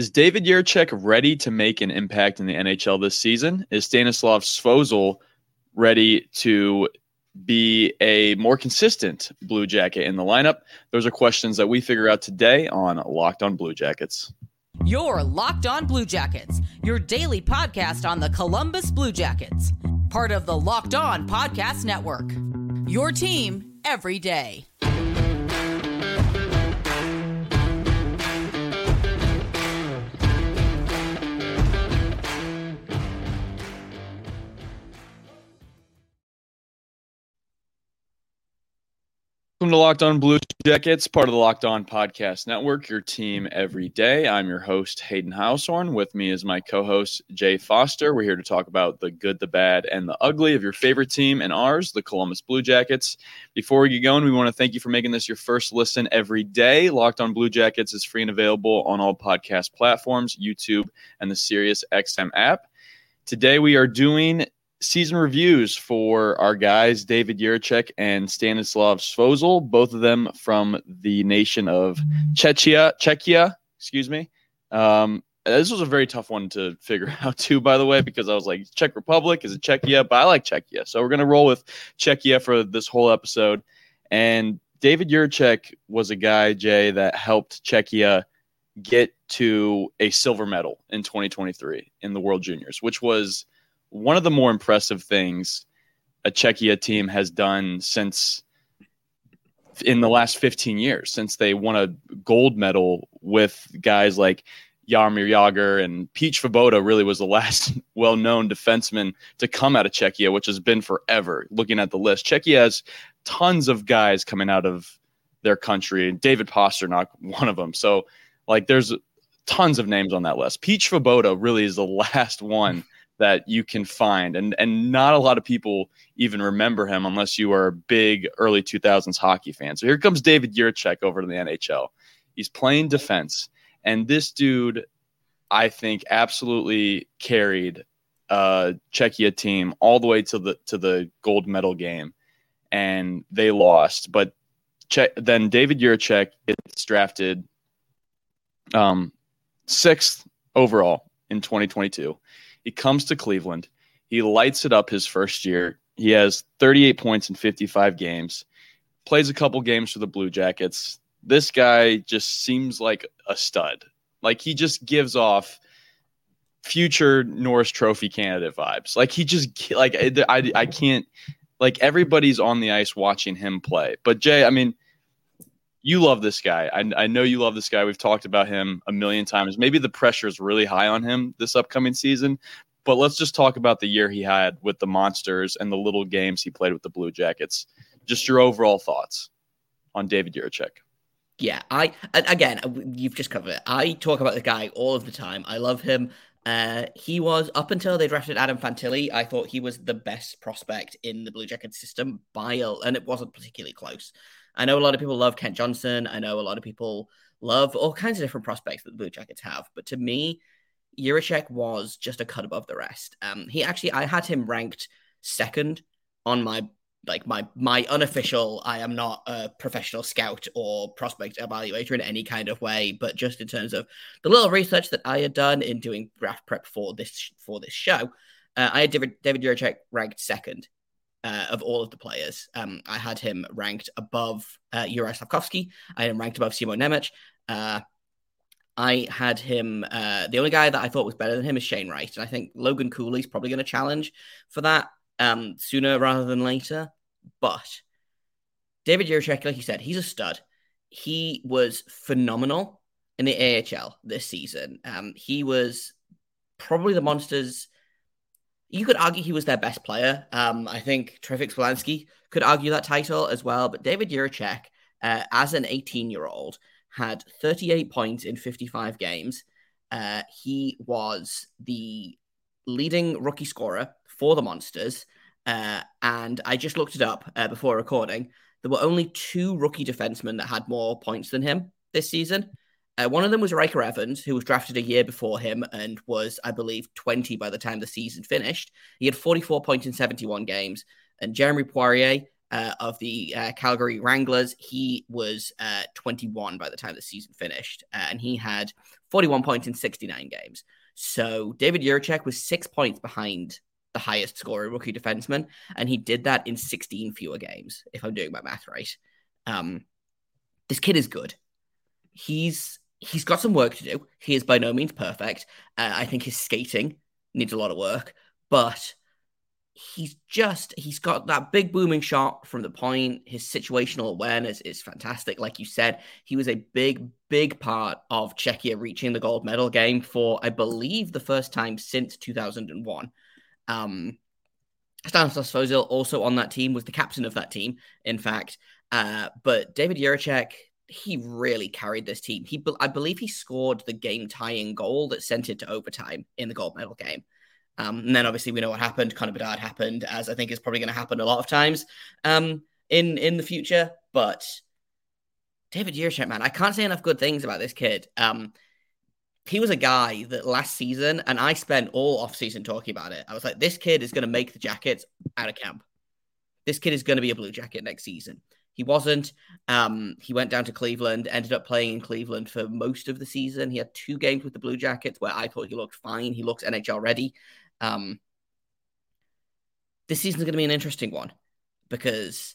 Is David Jiricek ready to make an impact in the NHL this season? Is Stanislav Svozil ready to be a more consistent Blue Jacket in the lineup? Those are questions that we figure out today on Locked On Blue Jackets. Your Locked On Blue Jackets, your daily podcast on the Columbus Blue Jackets, part of the Locked On Podcast Network. Your team every day. Welcome to Locked On Blue Jackets, part of the Locked On Podcast Network, your team every day. I'm your host, Hayden Houshorn. With me is my co host, Jay Foster. We're here to talk about the good, the bad, and the ugly of your favorite team and ours, the Columbus Blue Jackets. Before we get going, we want to thank you for making this your first listen every day. Locked On Blue Jackets is free and available on all podcast platforms, YouTube, and the Sirius XM app. Today, we are doing season reviews for our guys, David Jiricek and Stanislav Svozil, both of them from the nation of Czechia. Czechia, excuse me. Um, this was a very tough one to figure out too, by the way, because I was like, Czech Republic is it Czechia? But I like Czechia, so we're gonna roll with Czechia for this whole episode. And David Jiricek was a guy, Jay, that helped Czechia get to a silver medal in 2023 in the World Juniors, which was one of the more impressive things a Czechia team has done since in the last 15 years, since they won a gold medal with guys like Jaromír Jágr and Pete Svoboda really was the last well-known defenseman to come out of Czechia, which has been forever. Looking at the list, Czechia has tons of guys coming out of their country. And David Pastrnak, one of them. So, like, there's tons of names on that list. Pete Svoboda really is the last one that you can find and and not a lot of people even remember him unless you are a big early 2000s hockey fan. So here comes David Jiricek over to the NHL. He's playing defense and this dude I think absolutely carried uh Czechia team all the way to the to the gold medal game and they lost but then David Jiricek gets drafted um 6th overall in 2022 he comes to Cleveland. He lights it up his first year. He has 38 points in 55 games, plays a couple games for the Blue Jackets. This guy just seems like a stud. Like he just gives off future Norris Trophy candidate vibes. Like he just like I, I can't like everybody's on the ice watching him play. But Jay, I mean, you love this guy. I, I know you love this guy. We've talked about him a million times. Maybe the pressure is really high on him this upcoming season, but let's just talk about the year he had with the Monsters and the little games he played with the Blue Jackets. Just your overall thoughts on David Jiricek. Yeah, I again, you've just covered it. I talk about the guy all of the time. I love him. Uh, he was up until they drafted Adam Fantilli. I thought he was the best prospect in the Blue Jackets system by and it wasn't particularly close. I know a lot of people love Kent Johnson. I know a lot of people love all kinds of different prospects that the Blue Jackets have. But to me, Jiricek was just a cut above the rest. Um, he actually, I had him ranked second on my like my my unofficial. I am not a professional scout or prospect evaluator in any kind of way, but just in terms of the little research that I had done in doing draft prep for this for this show, uh, I had David David Jiricek ranked second uh, of all of the players. Um, I had him ranked above uh, Juraj Slafkovsky. I had him ranked above Simon Nemec. Uh, I had him. Uh, the only guy that I thought was better than him is Shane Wright, and I think Logan Cooley's probably going to challenge for that um, sooner rather than later. But David Jiricek, like you said, he's a stud. He was phenomenal in the AHL this season. Um, he was probably the Monsters' you could argue he was their best player. Um, I think Trey Fix-Wolansky could argue that title as well. But David Jiricek, uh, as an 18 year old, had 38 points in 55 games. Uh, he was the leading rookie scorer for the Monsters. Uh, and I just looked it up uh, before recording. There were only two rookie defensemen that had more points than him this season. Uh, one of them was Ryker Evans, who was drafted a year before him and was, I believe, 20 by the time the season finished. He had 44 points in 71 games. And Jeremy Poirier uh, of the uh, Calgary Wranglers, he was uh, 21 by the time the season finished, uh, and he had 41 points in 69 games. So David Jiricek was six points behind the highest scorer rookie defenseman, and he did that in 16 fewer games, if I'm doing my math right. Um, this kid is good. He's he's got some work to do. He is by no means perfect. Uh, I think his skating needs a lot of work, but he's just he's got that big booming shot from the point. His situational awareness is fantastic. Like you said, he was a big, big part of Czechia reaching the gold medal game for, I believe, the first time since 2001. Um, Stanislav Svozil also on that team was the captain of that team, in fact. Uh, but David Jiricek, he really carried this team. He, I believe, he scored the game-tying goal that sent it to overtime in the gold medal game. Um, and then obviously we know what happened. Connor Bedard happened, as I think is probably going to happen a lot of times um, in in the future. But David Jiricek, man, I can't say enough good things about this kid. Um, he was a guy that last season, and I spent all off season talking about it. I was like, this kid is going to make the Jackets out of camp. This kid is going to be a Blue Jacket next season. He wasn't. Um, he went down to Cleveland, ended up playing in Cleveland for most of the season. He had two games with the Blue Jackets where I thought he looked fine. He looks NHL ready. Um, this season's going to be an interesting one because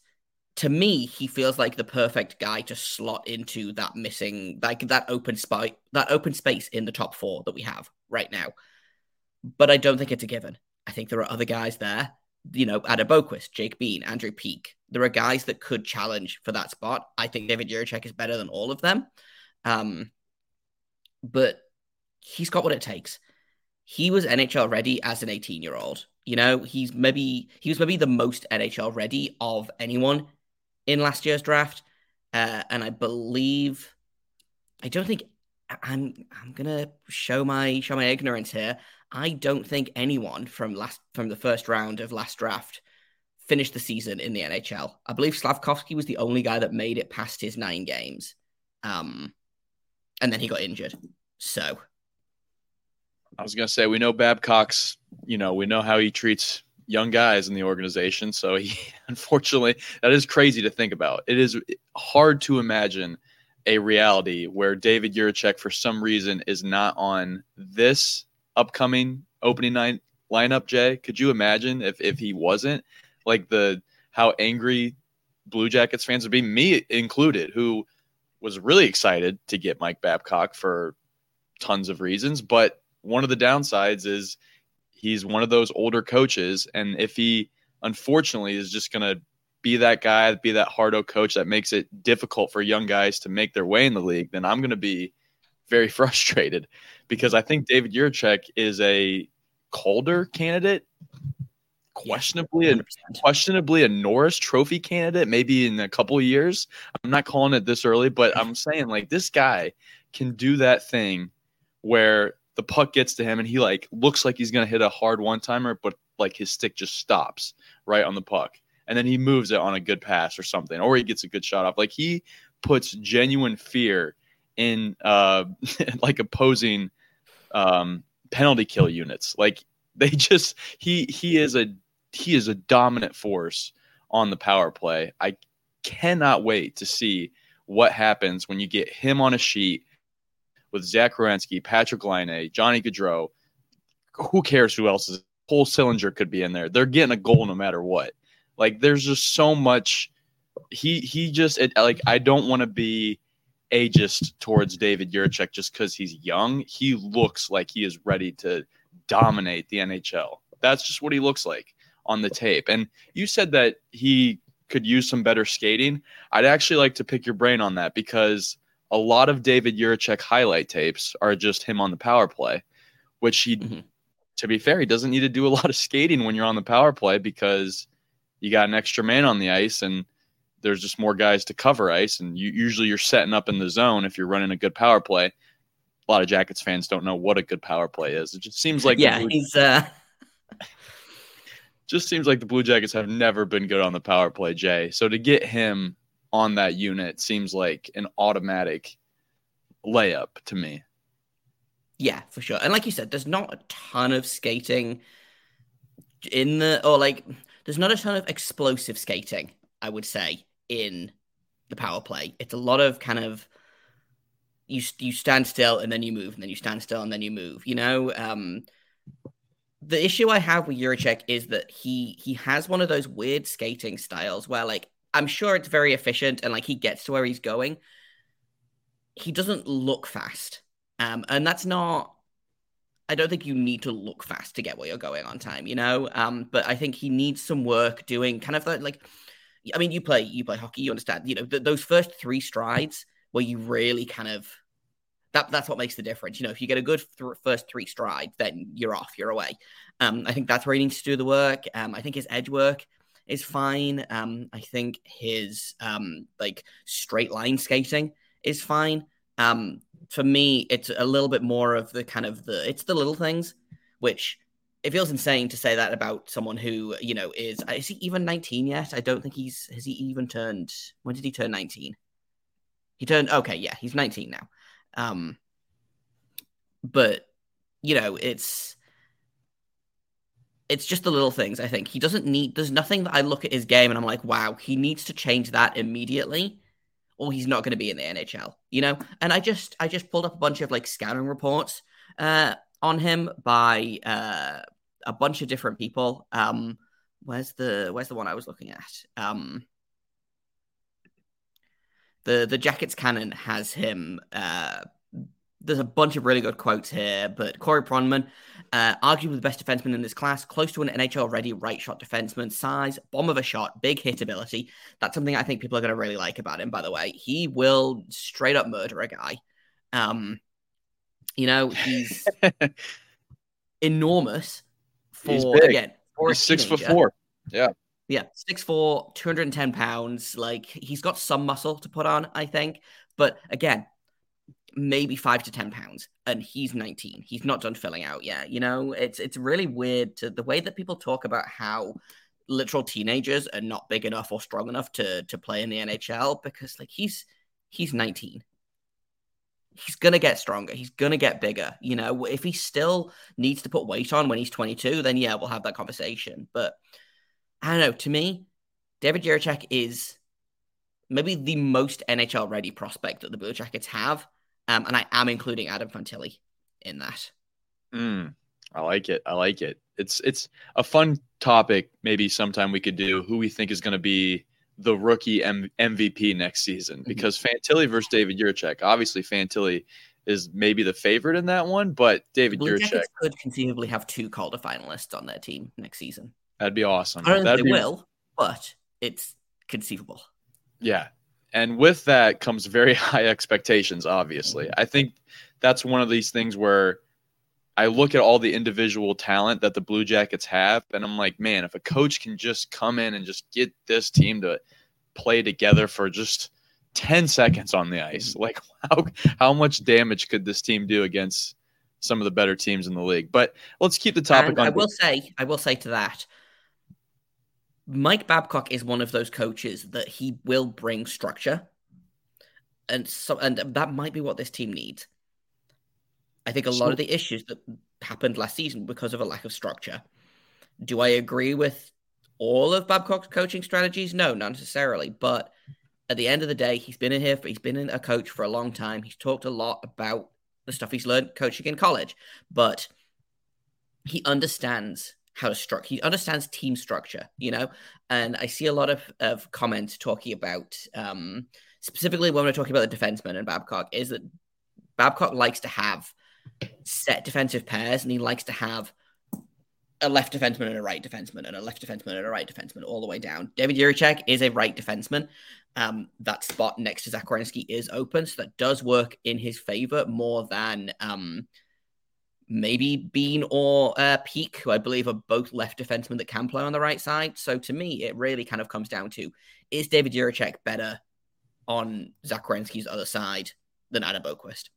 to me, he feels like the perfect guy to slot into that missing, like that open spot, that open space in the top four that we have right now. But I don't think it's a given. I think there are other guys there, you know, Adam Boqvist, Jake Bean, Andrew Peeke. There are guys that could challenge for that spot. I think David Jiricek is better than all of them. Um, but he's got what it takes he was NHL ready as an 18 year old. You know, he's maybe he was maybe the most NHL ready of anyone in last year's draft. Uh, and I believe I don't think I'm I'm gonna show my show my ignorance here. I don't think anyone from last from the first round of last draft finished the season in the NHL. I believe Slafkovsky was the only guy that made it past his nine games. Um, and then he got injured. So I was gonna say we know Babcock's, you know, we know how he treats young guys in the organization. So he, unfortunately, that is crazy to think about. It is hard to imagine a reality where David Jiricek, for some reason, is not on this upcoming opening night lineup. Jay, could you imagine if if he wasn't like the how angry Blue Jackets fans would be, me included, who was really excited to get Mike Babcock for tons of reasons, but one of the downsides is he's one of those older coaches. And if he unfortunately is just going to be that guy, be that hardo coach that makes it difficult for young guys to make their way in the league, then I'm going to be very frustrated because I think David Jiricek is a Calder candidate, questionably a, questionably a Norris Trophy candidate, maybe in a couple years. I'm not calling it this early, but I'm saying like this guy can do that thing where the puck gets to him and he like looks like he's gonna hit a hard one timer, but like his stick just stops right on the puck. And then he moves it on a good pass or something, or he gets a good shot off. Like he puts genuine fear in uh like opposing um penalty kill units. Like they just he he is a he is a dominant force on the power play. I cannot wait to see what happens when you get him on a sheet with Zach Werenski, Patrik Laine, Johnny Gaudreau. Who cares who else is? Cole Sillinger could be in there. They're getting a goal no matter what. Like there's just so much. He he just it, like I don't want to be ageist towards David Jiricek just because he's young. He looks like he is ready to dominate the NHL. That's just what he looks like on the tape. And you said that he could use some better skating. I'd actually like to pick your brain on that because a lot of David Jiricek highlight tapes are just him on the power play, which he, mm-hmm. to be fair, he doesn't need to do a lot of skating when you're on the power play because you got an extra man on the ice and there's just more guys to cover ice. And you, usually you're setting up in the zone if you're running a good power play. A lot of Jackets fans don't know what a good power play is. It just seems like yeah, he's uh... just seems like the Blue Jackets have never been good on the power play, Jay. So to get him on that unit seems like an automatic layup to me. Yeah, for sure. And like you said, there's not a ton of skating in the or like there's not a ton of explosive skating, I would say, in the power play. It's a lot of kind of you you stand still and then you move and then you stand still and then you move. You know, um, the issue I have with Jiricek is that he he has one of those weird skating styles where like I'm sure it's very efficient and like he gets to where he's going. He doesn't look fast. Um, and that's not I don't think you need to look fast to get where you're going on time, you know. Um, but I think he needs some work doing kind of like, I mean, you play you play hockey, you understand, you know, th- those first three strides where you really kind of that that's what makes the difference. You know, if you get a good th- first three strides, then you're off, you're away. Um, I think that's where he needs to do the work. Um, I think his edge work is fine. Um, I think his um like straight line skating is fine. Um, for me, it's a little bit more of the kind of the it's the little things, which it feels insane to say that about someone who you know is is he even 19 yet? I don't think he's has he even turned. When did he turn 19? He turned okay, yeah, he's 19 now. Um, but you know, it's it's just the little things. I think he doesn't need. There's nothing that I look at his game and I'm like, wow, he needs to change that immediately, or he's not going to be in the NHL. You know. And I just I just pulled up a bunch of like scouting reports uh, on him by uh, a bunch of different people. Um, where's the where's the one I was looking at? Um, the the Jackets canon has him. Uh, there's a bunch of really good quotes here, but Corey Pronman, uh, arguably the best defenseman in this class, close to an NHL ready right shot defenseman, size, bomb of a shot, big hit ability. That's something I think people are going to really like about him, by the way. He will straight up murder a guy. Um, you know, he's enormous for, he's big. again, for he's six foot four. Yeah. Yeah, 6'4, 210 pounds. Like he's got some muscle to put on, I think. But again, maybe five to 10 pounds. And he's 19. He's not done filling out yet. You know, it's it's really weird to the way that people talk about how literal teenagers are not big enough or strong enough to to play in the NHL because like he's he's 19 he's gonna get stronger. He's gonna get bigger. You know, if he still needs to put weight on when he's 22, then yeah, we'll have that conversation. But I don't know. To me, David Jiricek is maybe the most NHL ready prospect that the Blue Jackets have. Um, and I am including Adam Fantilli in that. Mm, I like it. I like it. It's it's a fun topic. Maybe sometime we could do who we think is going to be the rookie M- MVP next season Mm-hmm. because Fantilli versus David Jiricek. Obviously, Fantilli is maybe the favorite in that one, but David Blue could conceivably have two Calder finalists on their team next season. That'd be awesome. I don't think That'd they be, will, but it's conceivable. Yeah. And with that comes very high expectations, obviously. Mm-hmm. I think that's one of these things where I look at all the individual talent that the Blue Jackets have, and I'm like, man, if a coach can just come in and just get this team to play together for just 10 seconds on the ice, mm-hmm. like how how much damage could this team do against some of the better teams in the league? But let's keep the topic And on I will say, I will say to that, Mike Babcock is one of those coaches that he will bring structure, and so and that might be what this team needs. I think a lot of the issues that happened last season because of a lack of structure. Do I agree with all of Babcock's coaching strategies? No, not necessarily. But at the end of the day, he's been in here. For, he's been in a coach for a long time. He's talked a lot about the stuff he's learned coaching in college, but he understands how to structure. He understands team structure, you know. And I see a lot of of comments talking about um, specifically when we're talking about the defenseman and Babcock is that Babcock likes to have set defensive pairs, and he likes to have a left defenseman and a right defenseman, and a left defenseman and a right defenseman all the way down. David Jiricek is a right defenseman. Um, that spot next to Zach is open, so that does work in his favor more than um, maybe Bean or uh, Peeke, who I believe are both left defensemen that can play on the right side. So to me, it really kind of comes down to is David Jiricek better on Zach Werenski's other side than Adam Boqvist?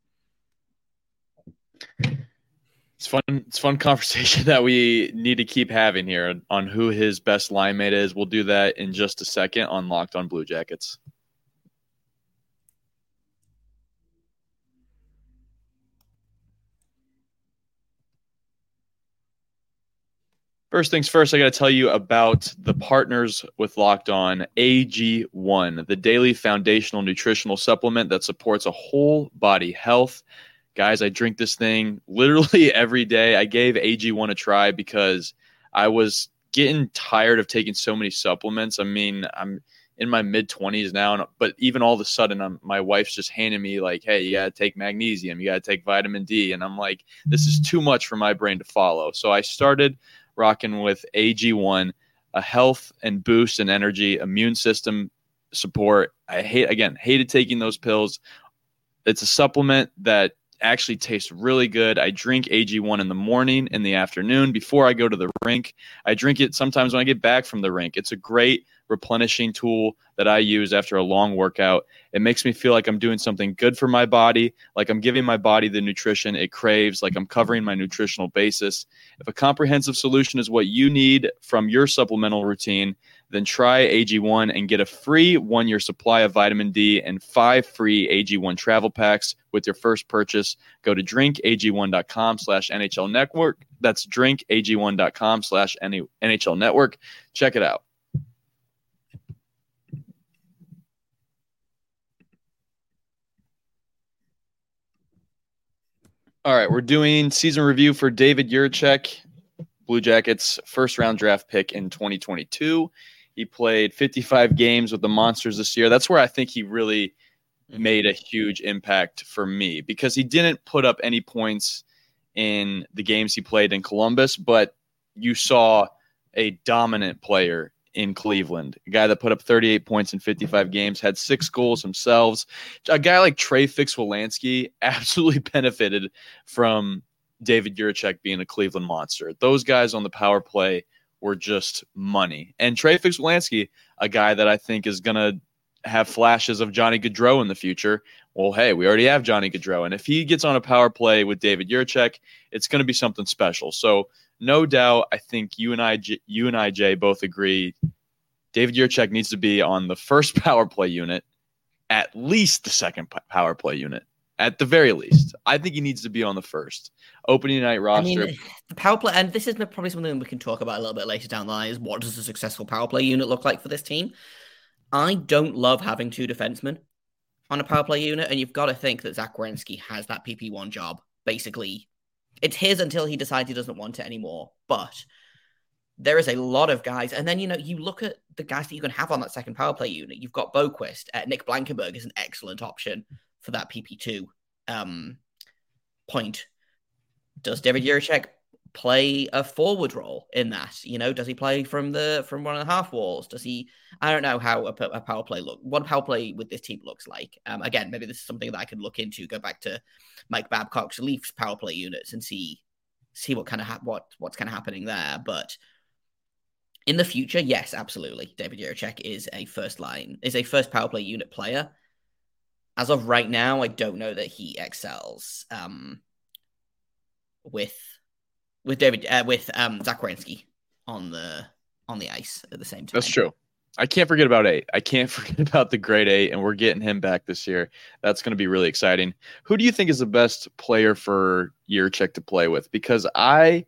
It's fun. It's fun conversation that we need to keep having here on who his best line mate is. We'll do that in just a second on Locked On Blue Jackets. First things first, I got to tell you about the partners with Locked On AG1, the daily foundational nutritional supplement that supports a whole body health. Guys, I drink this thing literally every day. I gave AG1 a try because I was getting tired of taking so many supplements. I mean, I'm in my mid 20s now, but even all of a sudden, I'm, my wife's just handing me, like, hey, you got to take magnesium, you got to take vitamin D. And I'm like, this is too much for my brain to follow. So I started rocking with AG1, a health and boost and energy, immune system support. I hate, again, hated taking those pills. It's a supplement that actually tastes really good. I drink AG1 in the morning, in the afternoon, before I go to the rink. I drink it sometimes when I get back from the rink. It's a great replenishing tool that I use after a long workout. It makes me feel like I'm doing something good for my body, like I'm giving my body the nutrition it craves, like I'm covering my nutritional basis. If a comprehensive solution is what you need from your supplemental routine, then try AG1 and get a free one year supply of vitamin D and five free AG1 travel packs with your first purchase. Go to drinkag1.com slash NHL network. That's drinkag1.com slash NHL network. Check it out. All right, we're doing season review for David Jiricek, Blue Jackets first round draft pick in 2022. He played 55 games with the Monsters this year. That's where I think he really mm-hmm. made a huge impact for me because he didn't put up any points in the games he played in Columbus, but you saw a dominant player in Cleveland. A guy that put up 38 points in 55 games, had six goals himself. A guy like Trey Fix-Wolansky absolutely benefited from David Jiricek being a Cleveland monster. Those guys on the power play were just money. And Trey Fix-Wolansky, a guy that I think is going to have flashes of Johnny Gaudreau in the future. Well, hey, we already have Johnny Gaudreau. And if he gets on a power play with David Jiricek, it's going to be something special. So no doubt, I think you and I, you and I, Jay, both agree. David Jiricek needs to be on the first power play unit, at least the second power play unit, at the very least. I think he needs to be on the first opening night roster. I mean, the power play, and this is probably something we can talk about a little bit later down the line. Is what does a successful power play unit look like for this team? I don't love having two defensemen on a power play unit, and you've got to think that Zach Werenski has that PP one job basically it's his until he decides he doesn't want it anymore. But there is a lot of guys, and then you know you look at the guys that you can have on that second power play unit. You've got Boqvist, Uh, Nick Blankenburg is an excellent option for that PP two um, point. Does David Jiricek play a forward role in that? You know, does he play from the from one and a half walls? Does he? I don't know how a, a power play look. What power play with this team looks like. Um, again, maybe this is something that I could look into. Go back to Mike Babcock's Leafs power play units and see see what kind of ha- what what's kind of happening there. But in the future, yes, absolutely, David Jiricek is a first line is a first power play unit player. As of right now, I don't know that he excels um, with with David uh, with um Zach Werenski on the on the ice at the same time. That's true. I can't forget about eight. I can't forget about the great eight, and we're getting him back this year. That's going to be really exciting. Who do you think is the best player for Jiricek to play with? Because I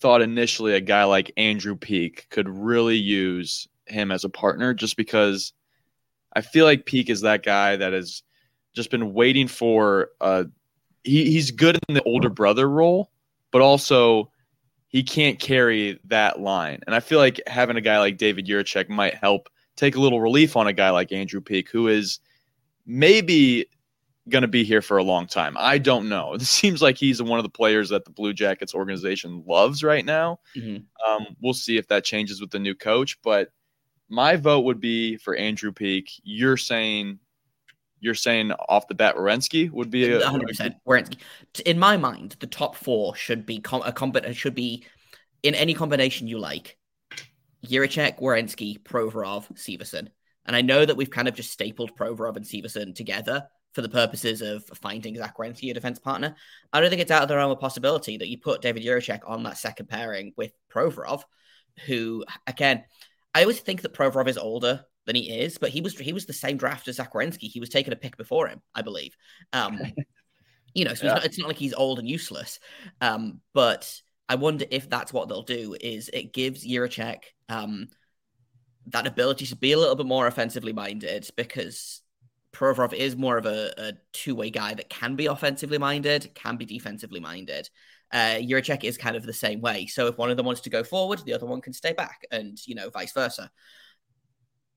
thought initially a guy like Andrew Peeke could really use him as a partner, just because I feel like Peeke is that guy that has just been waiting for. Uh, he, he's good in the older brother role, but also he can't carry that line. And I feel like having a guy like David Jiricek might help take a little relief on a guy like Andrew Peeke, who is maybe going to be here for a long time. I don't know. It seems like he's one of the players that the Blue Jackets organization loves right now. Mm-hmm. Um, we'll see if that changes with the new coach, but my vote would be for Andrew Peeke. You're saying you're saying off the bat, Werenski would be a 100. percent Werenski. In my mind, the top four should be com- a comp- uh, should be in any combination you like. Jiricek, Werenski, Provorov, Severson. And I know that we've kind of just stapled Provorov and Severson together for the purposes of finding Zach Werenski a defense partner. I don't think it's out of the realm of possibility that you put David Jiricek on that second pairing with Provorov, who again, I always think that Provorov is older than he is, but he was he was the same draft as Zach Werenski. He was taking a pick before him, I believe. Um, you know, so yeah. it's, not, it's, not, like he's old and useless. Um, but I wonder if that's what they'll do. Is it gives Jiricek um, that ability to be a little bit more offensively minded because Provorov is more of a, a two way guy that can be offensively minded, can be defensively minded. Uh, Jiricek is kind of the same way. So if one of them wants to go forward, the other one can stay back, and you know, vice versa.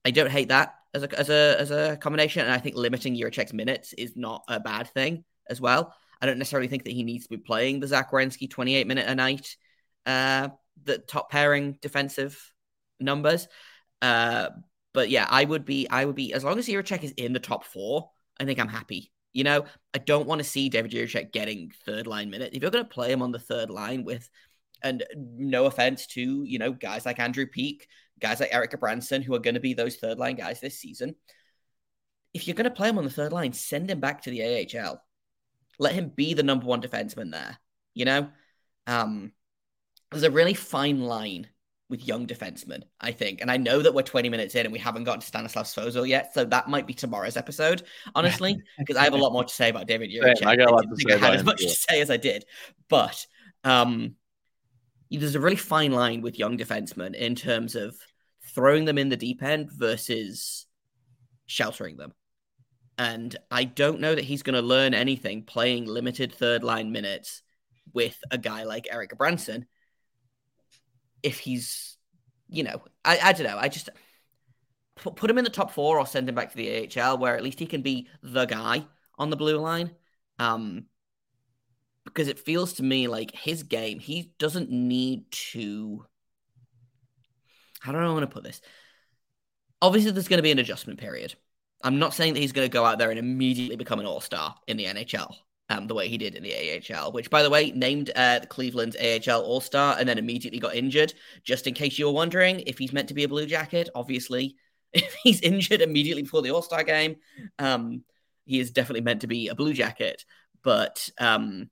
I don't hate that as a as a as a combination, and I think limiting Jiricek's minutes is not a bad thing as well. I don't necessarily think that he needs to be playing the Zach Werenski 28 minute a night, uh, the top pairing defensive numbers. Uh, but yeah, I would be, I would be, as long as Jiricek is in the top four, I think I'm happy. You know, I don't want to see David Jiricek getting third line minutes. If you're going to play him on the third line with, and no offense to, you know, guys like Andrew Peeke, guys like Erik Branson, who are going to be those third line guys this season. If you're going to play him on the third line, send him back to the AHL. Let him be the number one defenseman there. You know, um, there's a really fine line with young defensemen, I think. And I know that we're 20 minutes in and we haven't gotten to Stanislav Svozil yet. So that might be tomorrow's episode, honestly, because I have a lot more to say about David Jiricek. I got a lot to say. I had as much to say as I did. But um, there's a really fine line with young defensemen in terms of throwing them in the deep end versus sheltering them. And I don't know that he's going to learn anything playing limited third line minutes with a guy like Eric Branson if he's, you know, I, I don't know. I just put, put him in the top four or send him back to the AHL where at least he can be the guy on the blue line. Um, because it feels to me like his game, he doesn't need to. How do I want to put this? Obviously, there's going to be an adjustment period. I'm not saying that he's going to go out there and immediately become an all star in the NHL um, the way he did in the AHL, which, by the way, named uh, the Cleveland's AHL All Star and then immediately got injured. Just in case you were wondering if he's meant to be a Blue Jacket, obviously, if he's injured immediately before the All Star game, um, he is definitely meant to be a Blue Jacket. But um,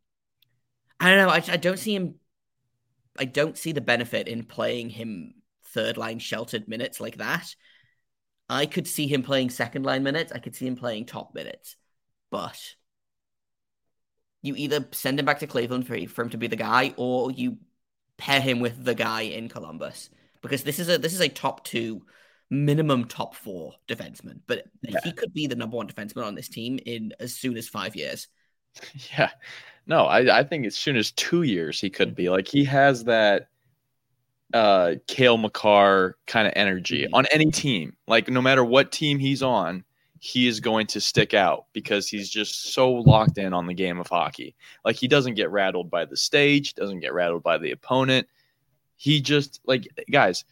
I don't know. I, I don't see him. I don't see the benefit in playing him third line sheltered minutes like that. I could see him playing second line minutes. I could see him playing top minutes, but you either send him back to Cleveland for, for him to be the guy, or you pair him with the guy in Columbus because this is a this is a top two, minimum top four defenseman. But yeah. he could be the number one defenseman on this team in as soon as five years. Yeah, no, I I think as soon as two years he could be like he has that uh Cale Makar kind of energy mm-hmm. on any team. Like no matter what team he's on, he is going to stick out because he's just so locked in on the game of hockey. Like he doesn't get rattled by the stage, doesn't get rattled by the opponent. He just like guys,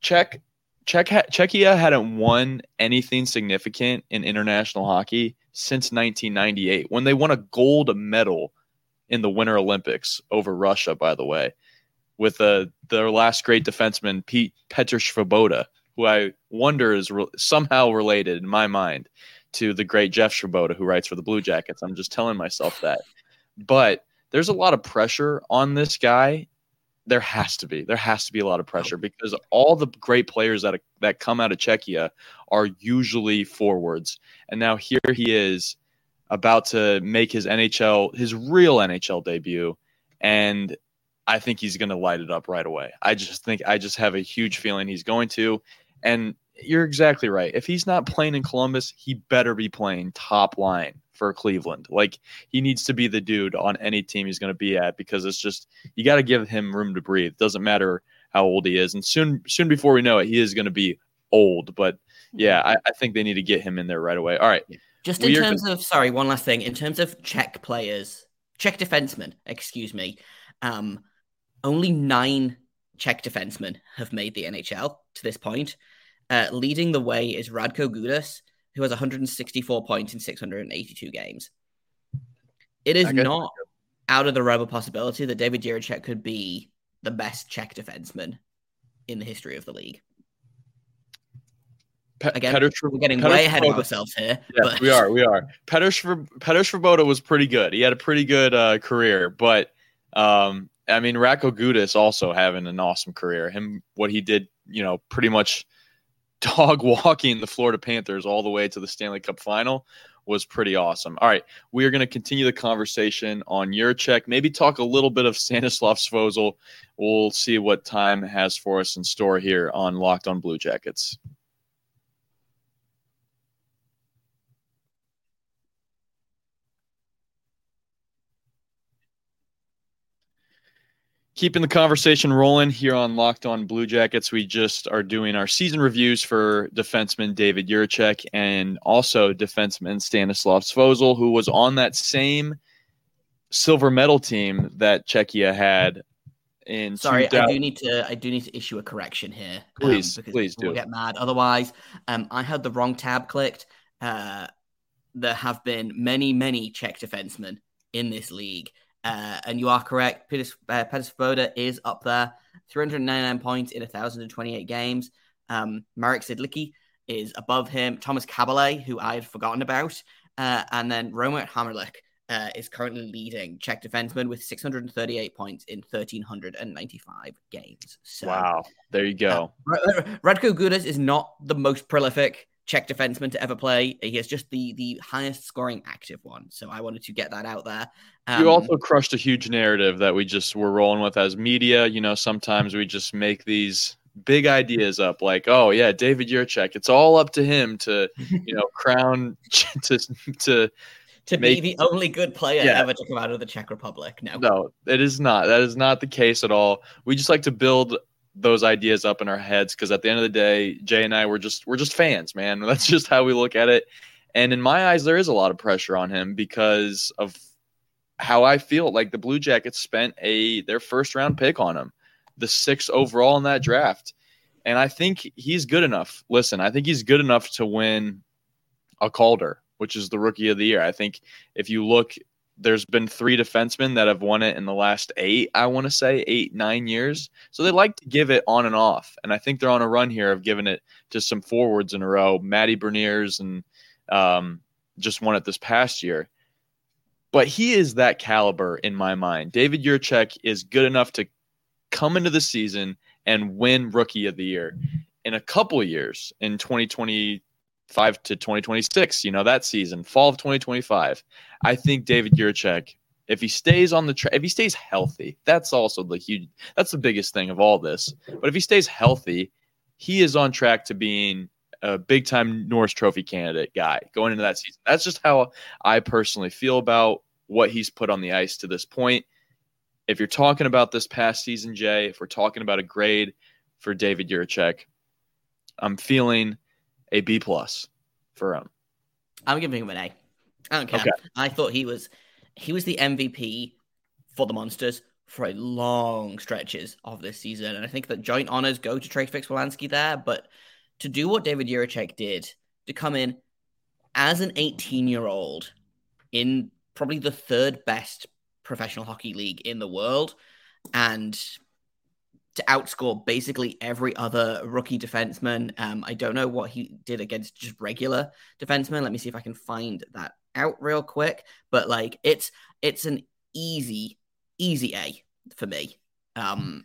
check Czech Czechia hadn't won anything significant in international hockey since 1998 when they won a gold medal in the Winter Olympics over Russia, by the way, with uh, their last great defenseman Pete Petr Svoboda who I wonder is re- somehow related in my mind to the great Jeff Svoboda, who writes for the Blue Jackets. I'm just telling myself that. But there's a lot of pressure on this guy. There has to be. There has to be a lot of oh. pressure because all the great players that that come out of Czechia are usually forwards, and now here he is about to make his NHL, his real NHL debut, and I think he's going to light it up right away. I just think I just have a huge feeling he's going to. And you're exactly right. If he's not playing in Columbus, he better be playing top line for Cleveland. Like he needs to be the dude on any team he's going to be at because it's just you got to give him room to breathe. Doesn't matter how old he is, and soon soon before we know it, he is going to be old. But yeah, I, I, think they need to get him in there right away. All right. Just in terms of sorry, one last thing. In terms of Czech players, Czech defensemen, excuse me. Um, only nine Czech defensemen have made the NHL to this point. Uh, leading the way is Radko Gudas, who has 164 points in 682 games. It is not out of the realm of possibility that David Jiricek could be the best Czech defenseman in the history of the league. Pe- Again, Petr, we're getting Petr, way ahead of ourselves here. Yeah, but... we are. We are. Petr, Petr Svoboda was pretty good. He had a pretty good uh, career, but um, I mean, Radko Gudas also having an awesome career. Him, what he did, you know, pretty much dog walking the Florida Panthers all the way to the Stanley Cup final was pretty awesome. All right, we are going to continue the conversation on Jiricek. Maybe talk a little bit of Stanislav Svozil. We'll see what time has for us in store here on Locked On Blue Jackets. Keeping the conversation rolling here on Locked On Blue Jackets. We just are doing our season reviews for defenseman David Jiricek and also defenseman Stanislav Svozil, who was on that same silver medal team that Czechia had. In sorry, 2000. I do need to I do need to issue a correction here. Please, um, please do. Get mad. Otherwise, um, I had the wrong tab clicked. Uh, there have been many, many Czech defensemen in this league. Uh, and you are correct. Peter, uh, Peter is up there, 399 points in 1,028 games. Um, Marek Zidlicky is above him. Tomas Kaberle, who I had forgotten about. Uh, and then Robert Hamrlik uh, is currently leading Czech defenseman with 638 points in 1,395 games. So, wow. There you go. Uh, Radko Gudas is not the most prolific Czech defenseman to ever play. He is just the the highest scoring active one. So I wanted to get that out there. Um, you also crushed a huge narrative that we just were rolling with as media. You know, sometimes we just make these big ideas up like oh yeah david Jiricek. it's all up to him to you know crown to to to make, be the only good player yeah. ever to come out of the czech republic no no it is not that is not the case at all we just like to build those ideas up in our heads because at the end of the day, Jay and I were just we're just fans, man. That's just how we look at it. And in my eyes, there is a lot of pressure on him because of how I feel. Like the Blue Jackets spent a their first round pick on him, the sixth overall in that draft. And I think he's good enough. Listen, I think he's good enough to win a Calder, which is the rookie of the year. I think if you look there's been three defensemen that have won it in the last eight, I want to say eight, nine years. So they like to give it on and off. And I think they're on a run here of giving it to some forwards in a row. Matty Beniers and um, just won it this past year. But he is that caliber in my mind. David Jiricek is good enough to come into the season and win Rookie of the Year. In a couple years, in 2020, 5 to 2026, you know, that season, fall of 2025. I think David Jiricek, if he stays on the track, if he stays healthy, that's also the huge, that's the biggest thing of all this. But if he stays healthy, he is on track to being a big time Norris Trophy candidate guy going into that season. That's just how I personally feel about what he's put on the ice to this point. If you're talking about this past season, Jay, if we're talking about a grade for David Jiricek, I'm feeling a B plus for him. I'm giving him an A. I don't care. Okay. I thought he was he was the MVP for the Monsters for a long stretches of this season, and I think that joint honors go to Trey Fix-Wolansky there. But to do what David Jiricek did, to come in as an 18 year old in probably the third best professional hockey league in the world, and to outscore basically every other rookie defenseman. Um, I don't know what he did against just regular defensemen. Let me see if I can find that out real quick. But like, it's it's an easy, easy A for me. Um,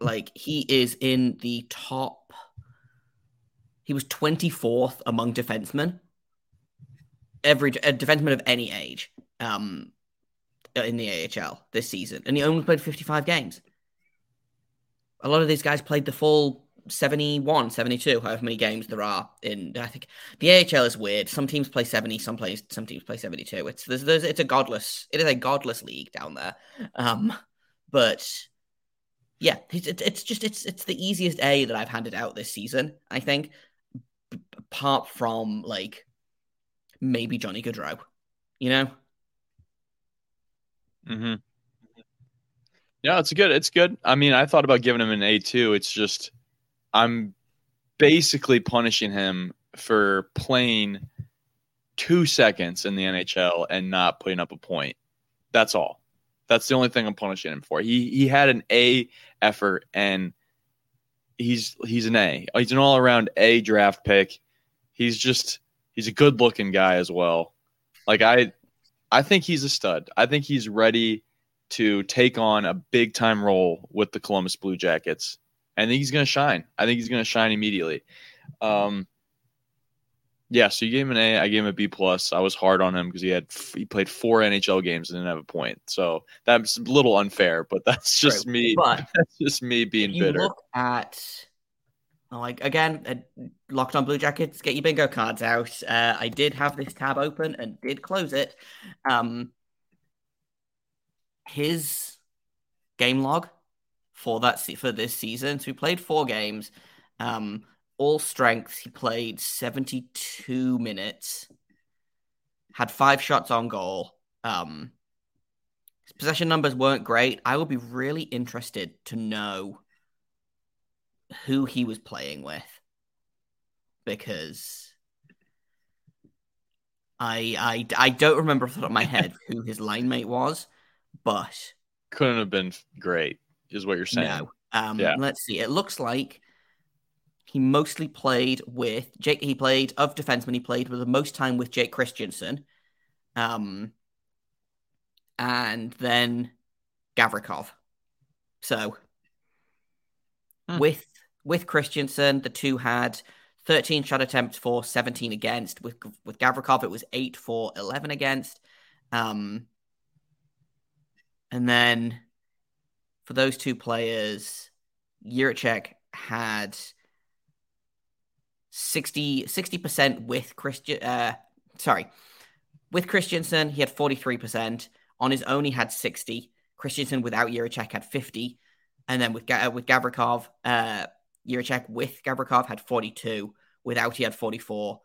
like he is in the top. He was twenty fourth among defensemen. Every a defenseman of any age. Um, in the AHL this season, and he only played 55 games. A lot of these guys played the full 71, 72, however many games there are in. I think the AHL is weird. Some teams play 70, some plays some teams play 72. It's there's, there's it's a godless. It is a godless league down there. Um, but yeah, it's, it's just it's it's the easiest A that I've handed out this season. I think, apart from like maybe Johnny Gaudreau, you know. Mm-hmm. Yeah, it's good. It's good. I mean, I thought about giving him an A two. It's just I'm basically punishing him for playing two seconds in the NHL and not putting up a point. That's all. That's the only thing I'm punishing him for. He he had an A effort and he's he's an A. He's an all around A draft pick. He's just he's a good looking guy as well. Like I I think he's a stud. I think he's ready to take on a big time role with the Columbus Blue Jackets. I think he's going to shine. I think he's going to shine immediately. Um, Yeah, so you gave him an A. I gave him a B plus. I was hard on him because he had he played four NHL games and didn't have a point. So that's a little unfair, but that's just True. me. But That's just me being you bitter. look at like again, uh, locked on Blue Jackets. Get your bingo cards out. Uh, I did have this tab open and did close it. Um, his game log for that se- for this season. So he played four games. Um, all strengths. He played seventy two minutes. Had five shots on goal. Um, his possession numbers weren't great. I would be really interested to know who he was playing with because I I I don't remember off the top of my head who his line mate was, but Couldn't have been great, is what you're saying. no. Um, Yeah. let's see. It looks like he mostly played with Jake. He played of defensemen. He played with the most time with Jake Christiansen, um, and then Gavrikov. So Hmm. with with Christiansen, the two had 13 shot attempts for 17 against. With with Gavrikov, it was eight for 11 against. Um, and then for those two players, Jiricek had 60 percent with Christian. Uh, sorry, with Christiansen, he had 43%. On his own, he had 60. Christiansen without Jiricek had 50. And then with Ga- with Gavrikov, uh, Jiricek with Gavrikov had 42. Without, he had 44.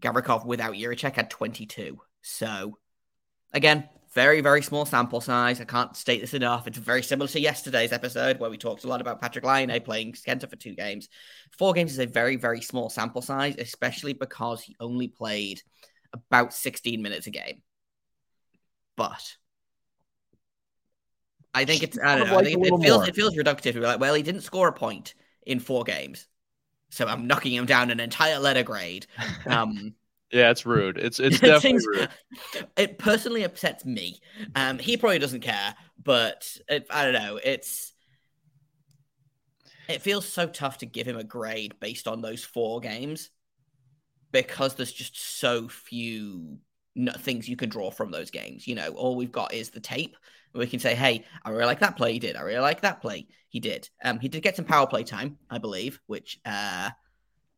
Gavrikov without Jiricek had 22. So, again, very, very small sample size. I can't state this enough. It's very similar to yesterday's episode where we talked a lot about Patrik Laine playing Skenta for two games. Four games is a very, very small sample size, especially because he only played about 16 minutes a game. But I think it's I don't know. I think it, it feels more. it feels reductive to be like, well, he didn't score a point in four games. So I'm knocking him down an entire letter grade. Um Yeah, it's rude. It's it's it definitely seems- rude. It personally upsets me. Um, he probably doesn't care, but it, I don't know. It's it feels so tough to give him a grade based on those four games because there's just so few no, things you can draw from those games. You know, all we've got is the tape. We can say, "Hey, I really like that play he did. I really like that play he did." Um, he did get some power play time, I believe, which uh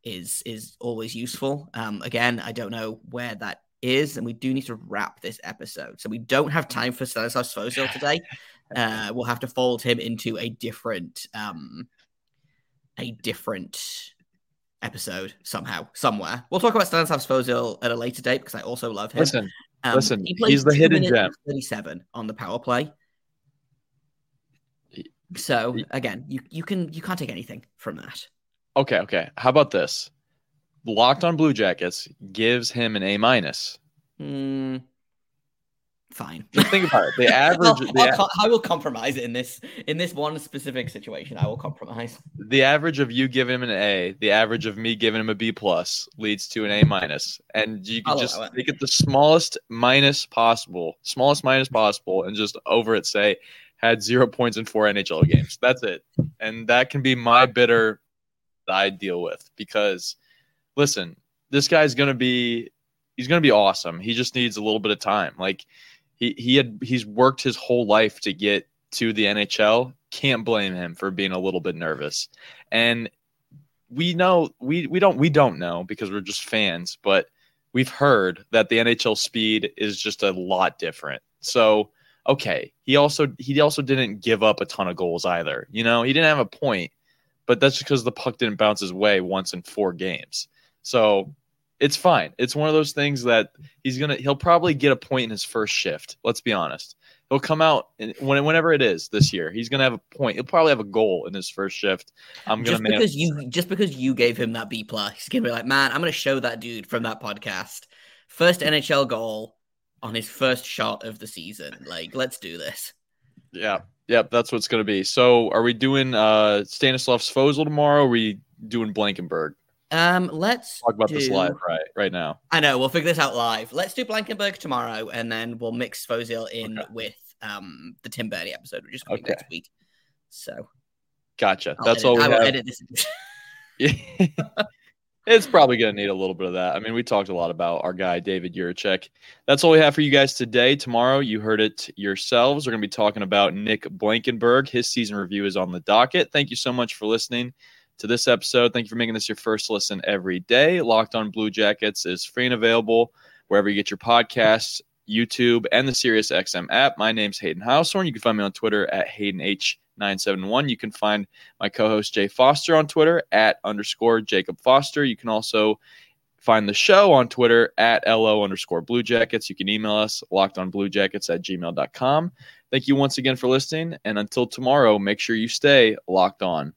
is is always useful. Um, again, I don't know where that is, and we do need to wrap this episode, so we don't have time for Stanislav Svozil today. Uh, we'll have to fold him into a different um, a different episode somehow, somewhere. We'll talk about Stanislav Svozil at a later date because I also love him. Listen, Um, listen, he he's the hidden gem. Thirty-seven on the power play. So again, you you can you can't take anything from that. okay, okay. How about this? Locked on Blue Jackets gives him an A minus. Hmm. Fine. Just think about it. The I'll- average, the, I'll a- co- will compromise in this in this one specific situation. I will compromise. the average of you giving him an A, the average of me giving him a B plus leads to an A minus, and you can I'll just make it the smallest minus possible, smallest minus possible, and just over it say had zero points in four NHL games. That's it, and that can be my bitter that I deal with because listen, this guy's gonna be he's gonna be awesome. He just needs a little bit of time. Like he he had he's worked his whole life to get to the NHL. Can't blame him for being a little bit nervous. And we know we we don't we don't know because we're just fans, but we've heard that the NHL speed is just a lot different. So okay, he also he also didn't give up a ton of goals either. You know, he didn't have a point, but that's because the puck didn't bounce his way once in four games. So it's fine. It's one of those things that he's gonna he'll probably get a point in his first shift. Let's be honest. He'll come out and when, whenever it is this year. He's gonna have a point. He'll probably have a goal in his first shift. I'm gonna Just because you just because you gave him that B plus, he's gonna be like, man, I'm gonna show that dude from that podcast first NHL goal on his first shot of the season. Like, let's do this. Yeah, yep, that's what's gonna be. So, are we doing uh Stanislav Svozil tomorrow? Or are we doing Blankenburg? Um, let's Talk about this live right right now. I know we'll figure this out live. Let's do Blankenburg tomorrow, and then we'll mix Svozil in Okay. with um the Tim Berni episode, which is coming Okay. next week. So Gotcha. I'll That's edit- all we I will edit this. it's it's probably going to need a little bit of that. I mean, we talked a lot about our guy, David Jiricek. That's all we have for you guys today. Tomorrow, you heard it yourselves. We're going to be talking about Nick Blankenburg. His season review is on the docket. Thank you so much for listening to this episode. Thank you for making this your first listen every day. Locked on Blue Jackets is free and available wherever you get your podcasts, YouTube, and the SiriusXM app. My name's Hayden Househorn. You can find me on Twitter at Hayden H. 971. You can find my co host Jay Foster on Twitter at underscore Jacob Foster. You can also find the show on Twitter at LO underscore Blue Jackets. You can email us locked on blue jackets at gmail.com. Thank you once again for listening. And until tomorrow, make sure you stay locked on.